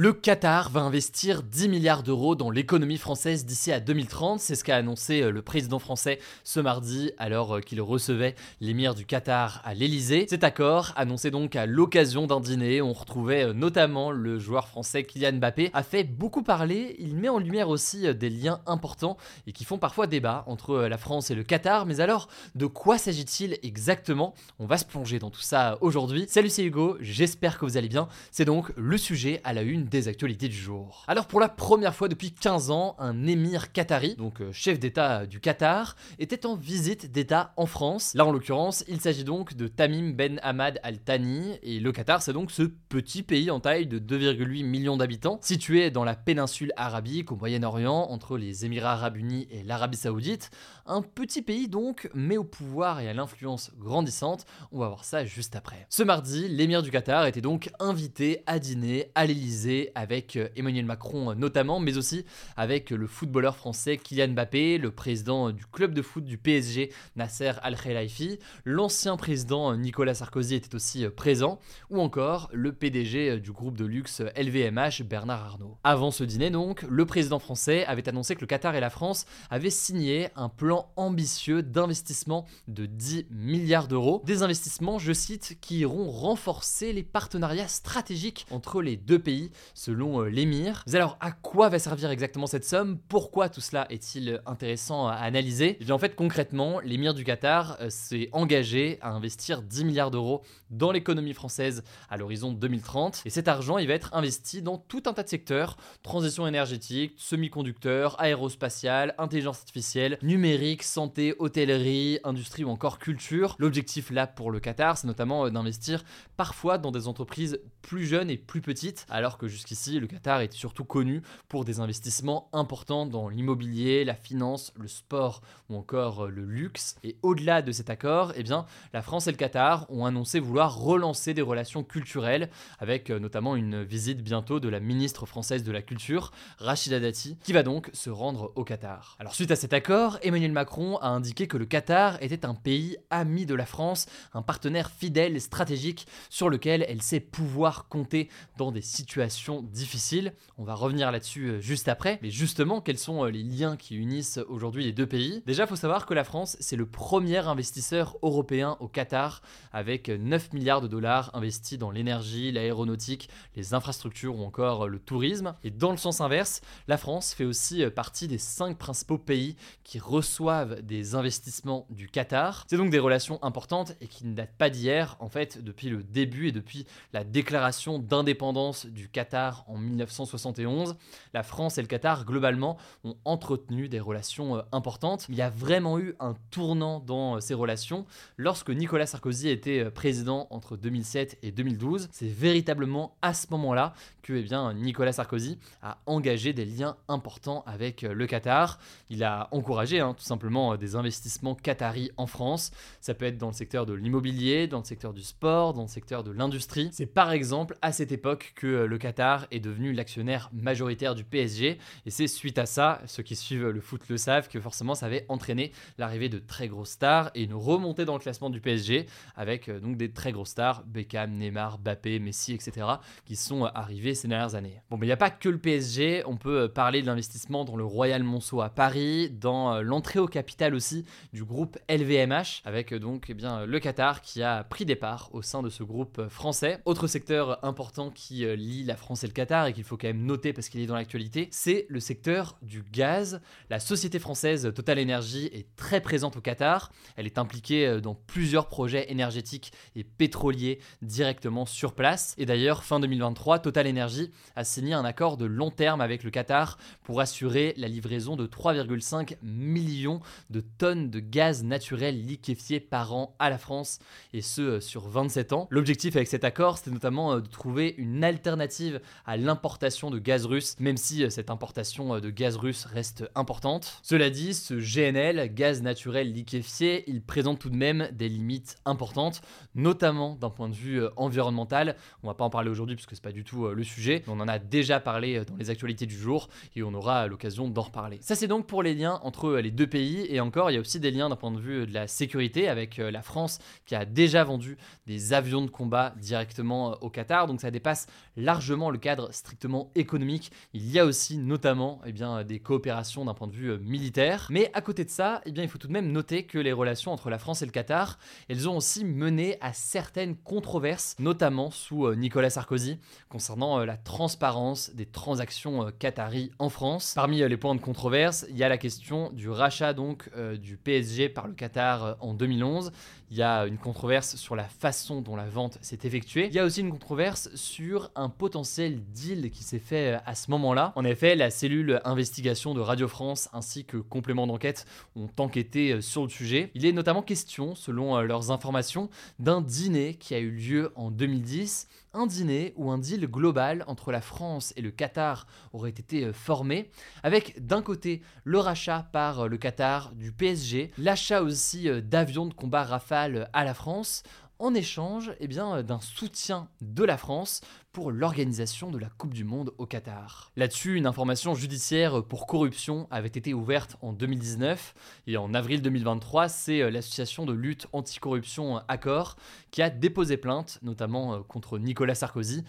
Le Qatar va investir 10 milliards d'euros dans l'économie française d'ici à 2030. C'est ce qu'a annoncé euh, le président français ce mardi alors euh, qu'il recevait l'émir du Qatar à l'Elysée. Cet accord, annoncé donc à l'occasion d'un dîner, on retrouvait euh, notamment le joueur français Kylian Mbappé, a fait beaucoup parler. Il met en lumière aussi des liens importants et qui font parfois débat entre la France et le Qatar. Mais alors, de quoi s'agit-il exactement? On va se plonger dans tout ça aujourd'hui. Salut, c'est Hugo, j'espère que vous allez bien. C'est donc le sujet à la une des actualités du jour. Alors pour la première fois depuis 15 ans, un émir qatari, donc euh, chef d'État du Qatar, était en visite d'État en France. Là en l'occurrence, il s'agit donc de Tamim Ben Hamad Al Thani, et le Qatar c'est donc ce petit pays en taille de 2,8 millions d'habitants, situé dans la péninsule arabique au Moyen-Orient, entre les Émirats Arabes Unis et l'Arabie Saoudite. Un petit pays donc, mais au pouvoir et à l'influence grandissante. On va voir ça juste après. Ce mardi, l'émir du Qatar était donc invité à dîner à l'Élysée avec euh, Emmanuel Macron euh, notamment, mais aussi avec le footballeur français Kylian Mbappé, le président du club de foot du PSG Nasser Al-Khelaifi, l'ancien président euh, Nicolas Sarkozy était aussi présent, ou encore le PDG du groupe de luxe LVMH Bernard Arnault. Avant ce dîner donc, le président français avait annoncé que le Qatar et la France avaient signé un plan ambitieux d'investissement de 10 milliards d'euros, des investissements, je cite, qui iront renforcer les partenariats stratégiques entre les deux pays selon euh, l'émir. Mais alors, à quoi va servir exactement cette somme? Pourquoi tout cela est-il intéressant à analyser? Et eh bien en fait, concrètement, l'émir du Qatar euh, s'est engagé à investir 10 milliards d'euros dans l'économie française à l'horizon 2030. Et cet argent, il va être investi dans tout un tas de secteurs transition énergétique, semi-conducteurs, aérospatiale, intelligence artificielle, numérique, santé, hôtellerie, industrie ou encore culture. L'objectif là pour le Qatar, c'est notamment euh, d'investir parfois dans des entreprises plus jeunes et plus petites, alors que jusqu'ici, le Qatar est surtout connu pour des investissements importants dans l'immobilier, la finance, le sport ou encore euh, le luxe. Et au-delà de cet accord, eh bien, la France et le Qatar ont annoncé vouloir relancer des relations culturelles, avec euh, notamment une visite bientôt de la ministre française de la Culture, Rachida Dati, qui va donc se rendre au Qatar. Alors suite à cet accord, Emmanuel Macron a indiqué que le Qatar était un pays ami de la France, un partenaire fidèle et stratégique sur lequel elle sait pouvoir compter dans des situations difficile. On va revenir là-dessus euh, juste après. Mais justement, quels sont euh, les liens qui unissent aujourd'hui les deux pays? Déjà, il faut savoir que la France, c'est le premier investisseur européen au Qatar, avec 9 milliards de dollars investis dans l'énergie, l'aéronautique, les infrastructures ou encore euh, le tourisme. Et dans le sens inverse, la France fait aussi partie des 5 principaux pays qui reçoivent des investissements du Qatar. C'est donc des relations importantes et qui ne datent pas d'hier, en fait, depuis le début et depuis la déclaration d'indépendance du Qatar en 1971, la France et le Qatar, globalement, ont entretenu des relations euh, importantes. Il y a vraiment eu un tournant dans euh, ces relations lorsque Nicolas Sarkozy était euh, président entre 2007 et 2012. C'est véritablement à ce moment-là que eh bien, Nicolas Sarkozy a engagé des liens importants avec le Qatar. Il a encouragé hein, tout simplement des investissements qataris en France. Ça peut être dans le secteur de l'immobilier, dans le secteur du sport, dans le secteur de l'industrie. C'est par exemple à cette époque que le Qatar est devenu l'actionnaire majoritaire du PSG. Et c'est suite à ça, ceux qui suivent le foot le savent, que forcément ça avait entraîné l'arrivée de très grosses stars et une remontée dans le classement du PSG avec euh, donc des très grosses stars, Beckham, Neymar, Mbappé, Messi, etc., qui sont euh, arrivés ces dernières années. Bon, mais il n'y a pas que le PSG, on peut euh, parler de l'investissement dans le Royal Monceau à Paris, dans l'entrée au capital aussi du groupe LVMH, avec donc eh bien, le Qatar qui a pris des parts au sein de ce groupe français. Autre secteur important qui lie la France France et le Qatar et qu'il faut quand même noter parce qu'il est dans l'actualité, c'est le secteur du gaz. La société française Total Energy est très présente au Qatar. Elle est impliquée euh, dans plusieurs projets énergétiques et pétroliers directement sur place. Et d'ailleurs, fin 2023, Total Energy a signé un accord de long terme avec le Qatar pour assurer la livraison de 3,5 millions de tonnes de gaz naturel liquéfié par an à la France, et ce euh, sur 27 ans. L'objectif avec cet accord, c'était notamment euh, de trouver une alternative à l'importation de gaz russe, même si euh, cette importation de gaz russe reste importante. Cela dit, ce GNL, gaz naturel liquéfié, il présente tout de même des limites importantes, notamment d'un point de vue environnemental. On va pas en parler aujourd'hui puisque c'est pas du tout le sujet. On en a déjà parlé dans les actualités du jour et on aura l'occasion d'en reparler. Ça c'est donc pour les liens entre les deux pays et encore il y a aussi des liens d'un point de vue de la sécurité avec la France qui a déjà vendu des avions de combat directement euh, au Qatar. Donc ça dépasse largement le cadre strictement économique. Il y a aussi notamment eh bien, des coopérations d'un point de vue euh, militaire. Mais à côté de ça, eh bien, il faut tout de même noter que les relations entre la France et le Qatar, elles ont aussi mené à certaines controverses, notamment sous euh, Nicolas Sarkozy, concernant la transparence des transactions qatari en France. Parmi les points de controverse, il y a la question du rachat donc du PSG par le Qatar en 2011. Il y a une controverse sur la façon dont la vente s'est effectuée. Il y a aussi une controverse sur un potentiel deal qui s'est fait euh, à ce moment-là. En effet, la cellule investigation de Radio France ainsi que complément d'enquête ont enquêté euh, sur le sujet. Il est notamment question, selon euh, leurs informations, d'un dîner qui a eu lieu en 2010 un dîner ou un deal global entre la France et le Qatar aurait été euh, formé, avec d'un côté le rachat par euh, le Qatar du PSG, l'achat aussi euh, d'avions de combat Rafale à la France, en échange eh bien, d'un soutien de la France pour l'organisation de la Coupe du Monde au Qatar. Là-dessus, une information judiciaire pour corruption avait été ouverte en 2019 et en avril 2023, c'est euh, l'association de lutte anticorruption Accor qui a déposé plainte, notamment euh, contre Nicolas Sarkozy,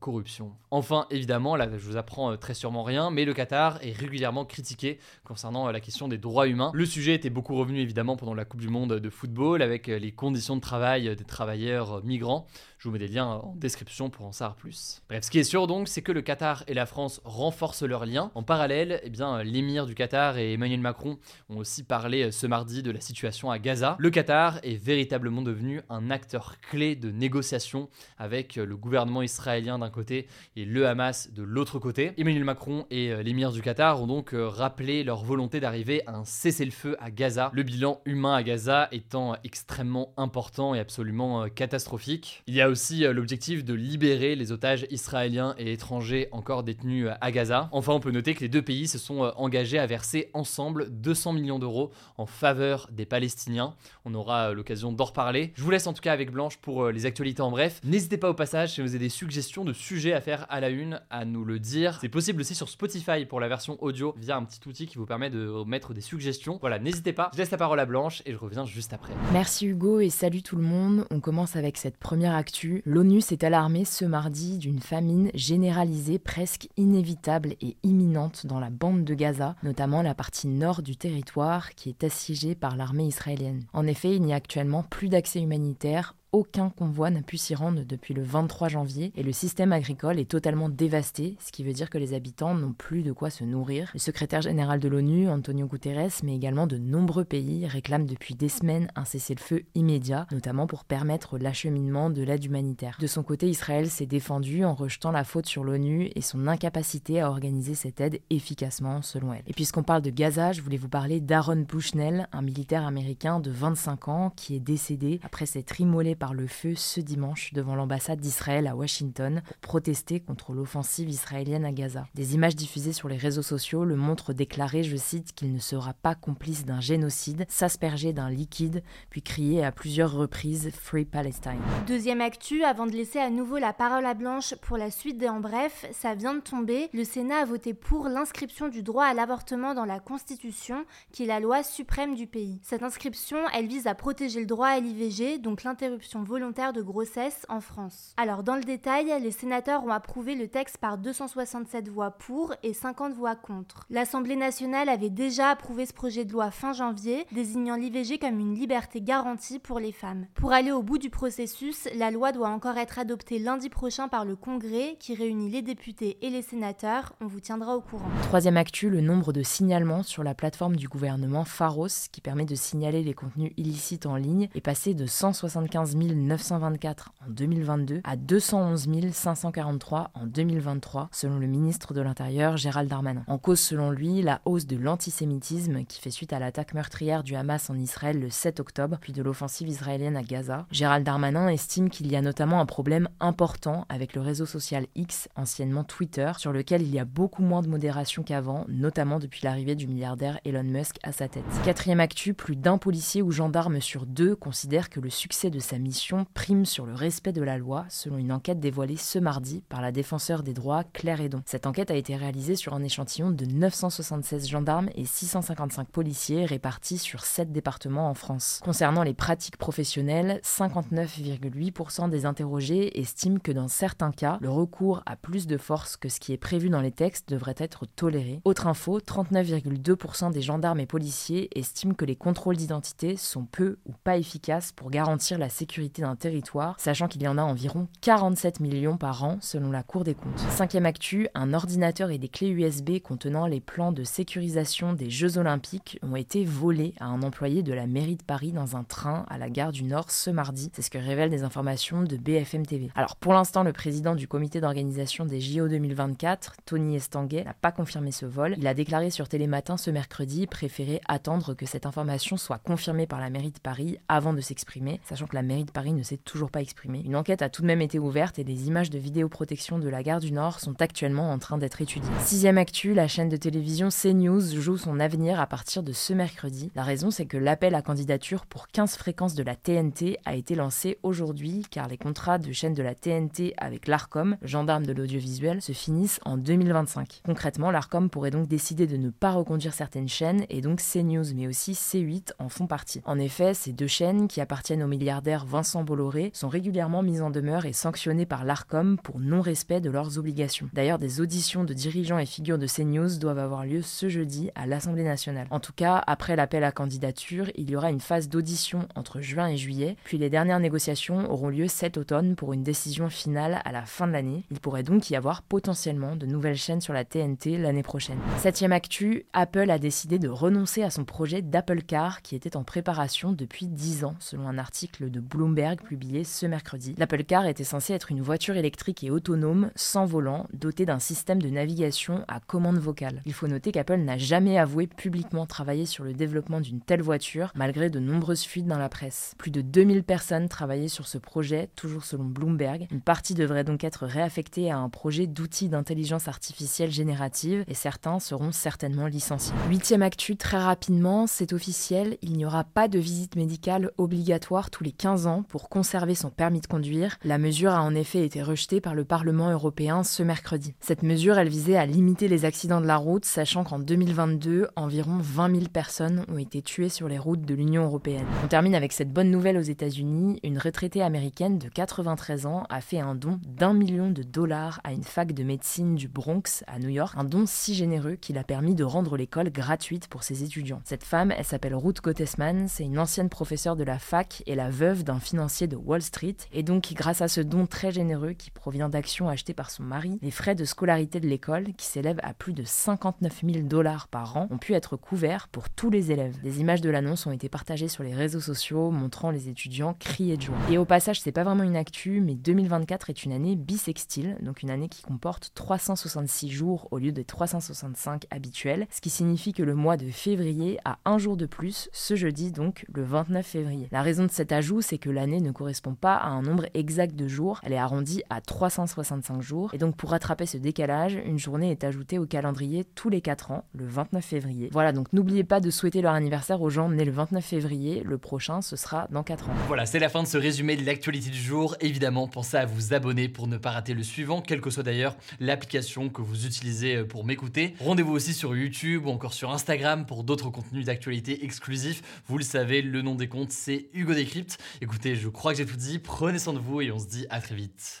corruption. Enfin, évidemment, là je vous apprends euh, très sûrement rien, mais le Qatar est régulièrement critiqué concernant la question des droits humains. Le sujet était beaucoup revenu évidemment pendant la Coupe du Monde de football avec les conditions de travail des travailleurs migrants. Je vous mets des liens en description pour en savoir plus. Bref, ce qui est sûr donc, c'est que le Qatar et la France renforcent leurs liens. En parallèle, eh bien, l'émir du Qatar et Emmanuel Macron ont aussi parlé euh, ce mardi de la situation à Gaza. Le Qatar est véritablement devenu un acteur clé de négociation avec euh, le gouvernement israélien d'un côté et le Hamas de l'autre côté. Emmanuel Macron et euh, l'émir du Qatar ont donc rappelé leur volonté d'arriver à un cessez-le-feu à Gaza, le bilan humain à Gaza étant extrêmement important et absolument catastrophique. Il y a aussi euh, l'objectif de libérer les otages israéliens et étrangers encore détenus euh, à Gaza. Enfin, on peut noter que les deux pays se sont euh, engagés à verser ensemble 200 millions d'euros en faveur des Palestiniens. On aura l'occasion d'en reparler. Je vous laisse en tout cas avec Blanche pour les actualités en bref. N'hésitez pas au passage, si vous avez des suggestions de sujets à faire à la une, à nous le dire. C'est possible aussi sur Spotify pour la version audio via un petit outil qui vous permet de mettre des suggestions. Voilà, n'hésitez pas. Je laisse la parole à Blanche et je reviens juste après. Merci Hugo et salut tout le monde. On commence avec cette première actu l'ONU s'est alarmée ce mardi d'une famine généralisée presque inévitable et imminente dans la bande de Gaza, notamment la partie nord du territoire qui est assiégée par l'armée israélienne. En effet, il n'y a actuellement plus d'accès humanitaire aucun convoi n'a pu s'y rendre depuis le 23 janvier et le système agricole est totalement dévasté, ce qui veut dire que les habitants n'ont plus de quoi se nourrir. Le secrétaire général de l'ONU, Antonio Guterres, mais également de nombreux pays réclament depuis des semaines un cessez-le-feu immédiat, notamment pour permettre l'acheminement de l'aide humanitaire. De son côté, Israël s'est défendu en rejetant la faute sur l'ONU et son incapacité à organiser cette aide efficacement, selon elle. Et puisqu'on parle de Gaza, je voulais vous parler d'Aaron Bushnell, un militaire américain de 25 ans qui est décédé après s'être immolé par le feu ce dimanche devant l'ambassade d'Israël à Washington protester contre l'offensive israélienne à Gaza. Des images diffusées sur les réseaux sociaux le montrent déclarer, je cite, qu'il ne sera pas complice d'un génocide, s'asperger d'un liquide, puis crier à plusieurs reprises Free Palestine. Deuxième actu, avant de laisser à nouveau la parole à Blanche pour la suite des En Bref, ça vient de tomber. Le Sénat a voté pour l'inscription du droit à l'avortement dans la Constitution, qui est la loi suprême du pays. Cette inscription, elle vise à protéger le droit à l'IVG, donc l'interruption volontaire de grossesse en France. Alors dans le détail, les sénateurs ont approuvé le texte par 267 voix pour et 50 voix contre. L'Assemblée nationale avait déjà approuvé ce projet de loi fin janvier, désignant l'IVG comme une liberté garantie pour les femmes. Pour aller au bout du processus, la loi doit encore être adoptée lundi prochain par le Congrès qui réunit les députés et les sénateurs. On vous tiendra au courant. Troisième actu, le nombre de signalements sur la plateforme du gouvernement Pharos qui permet de signaler les contenus illicites en ligne est passé de 175 924 en 2022 à 211 543 en 2023 selon le ministre de l'Intérieur Gérald Darmanin. En cause selon lui la hausse de l'antisémitisme qui fait suite à l'attaque meurtrière du Hamas en Israël le 7 octobre puis de l'offensive israélienne à Gaza. Gérald Darmanin estime qu'il y a notamment un problème important avec le réseau social X, anciennement Twitter, sur lequel il y a beaucoup moins de modération qu'avant, notamment depuis l'arrivée du milliardaire Elon Musk à sa tête. Quatrième actu, plus d'un policier ou gendarme sur deux considère que le succès de sa mission prime sur le respect de la loi, selon une enquête dévoilée ce mardi par la défenseur des droits Claire Edon. Cette enquête a été réalisée sur un échantillon de 976 gendarmes et 655 policiers répartis sur 7 départements en France. Concernant les pratiques professionnelles, 59,8% des interrogés estiment que dans certains cas, le recours à plus de force que ce qui est prévu dans les textes devrait être toléré. Autre info, 39,2% des gendarmes et policiers estiment que les contrôles d'identité sont peu ou pas efficaces pour garantir la sécurité d'un territoire, sachant qu'il y en a environ 47 millions par an selon la Cour des comptes. Cinquième actu, un ordinateur et des clés USB contenant les plans de sécurisation des Jeux olympiques ont été volés à un employé de la mairie de Paris dans un train à la gare du Nord ce mardi. C'est ce que révèlent des informations de BFM TV. Alors pour l'instant, le président du comité d'organisation des JO 2024, Tony Estanguet, n'a pas confirmé ce vol. Il a déclaré sur Télématin ce mercredi préférer attendre que cette information soit confirmée par la mairie de Paris avant de s'exprimer, sachant que la mairie de Paris ne s'est toujours pas exprimée. Une enquête a tout de même été ouverte et les images de vidéoprotection de la gare du Nord sont actuellement en train d'être étudiées. Sixième actu, la chaîne de télévision CNews joue son avenir à partir de ce mercredi. La raison, c'est que l'appel à candidature pour 15 fréquences de la TNT a été lancé aujourd'hui car les contrats de chaîne de la TNT avec l'ARCOM, gendarme de l'audiovisuel, se finissent en 2025. Concrètement, l'ARCOM pourrait donc décider de ne pas reconduire certaines chaînes et donc CNews mais aussi C8 en font partie. En effet, ces deux chaînes qui appartiennent au milliardaire Vincent Bolloré sont régulièrement mises en demeure et sanctionnées par l'ARCOM pour non-respect de leurs obligations. D'ailleurs, des auditions de dirigeants et figures de CNews doivent avoir lieu ce jeudi à l'Assemblée nationale. En tout cas, après l'appel à candidature, il y aura une phase d'audition entre juin et juillet, puis les dernières négociations auront lieu cet automne pour une décision finale à la fin de l'année. Il pourrait donc y avoir potentiellement de nouvelles chaînes sur la TNT l'année prochaine. Septième actu, Apple a décidé de renoncer à son projet d'Apple Car qui était en préparation depuis 10 ans, selon un article de Bloomberg publié ce mercredi. L'Apple Car était censé être une voiture électrique et autonome, sans volant, dotée d'un système de navigation à commande vocale. Il faut noter qu'Apple n'a jamais avoué publiquement travailler sur le développement d'une telle voiture, malgré de nombreuses fuites dans la presse. Plus de 2000 personnes travaillaient sur ce projet, toujours selon Bloomberg. Une partie devrait donc être réaffectée à un projet d'outils d'intelligence artificielle générative et certains seront certainement licenciés. Huitième actu, très rapidement, c'est officiel, il n'y aura pas de visite médicale obligatoire tous les 15 ans pour conserver son permis de conduire. La mesure a en effet été rejetée par le Parlement européen ce mercredi. Cette mesure, elle visait à limiter les accidents de la route, sachant qu'en 2022, environ 20 000 personnes ont été tuées sur les routes de l'Union européenne. On termine avec cette bonne nouvelle aux États-Unis. Une retraitée américaine de 93 ans a fait un don d'un million de dollars à une fac de médecine du Bronx à New York. Un don si généreux qu'il a permis de rendre l'école gratuite pour ses étudiants. Cette femme, elle s'appelle Ruth Gottesman, c'est une ancienne professeure de la fac et la veuve d'un financier de Wall Street. Et donc, grâce à ce don très généreux qui provient d'actions achetées par son mari, les frais de scolarité de l'école, qui s'élèvent à plus de 59 000 dollars par an, ont pu être couverts pour tous les élèves. Des images de l'annonce ont été partagées sur les réseaux sociaux, montrant les étudiants crier de joie. Et au passage, c'est pas vraiment une actu, mais 2024 est une année bisextile, donc une année qui comporte 366 jours au lieu des 365 habituels, ce qui signifie que le mois de février a un jour de plus, ce jeudi donc le 29 février. La raison de cet ajout, c'est l'année ne correspond pas à un nombre exact de jours, elle est arrondie à 365 jours, et donc pour rattraper ce décalage, une journée est ajoutée au calendrier tous les 4 ans, le 29 février. Voilà, donc n'oubliez pas de souhaiter leur anniversaire aux gens nés le 29 février, le prochain ce sera dans 4 ans. Voilà, c'est la fin de ce résumé de l'actualité du jour. Évidemment, pensez à vous abonner pour ne pas rater le suivant, quelle que soit d'ailleurs l'application que vous utilisez pour m'écouter. Rendez-vous aussi sur YouTube ou encore sur Instagram pour d'autres contenus d'actualité exclusifs. Vous le savez, le nom des comptes c'est Hugo Décrypte. Écoutez, je crois que j'ai tout dit. Prenez soin de vous et on se dit à très vite.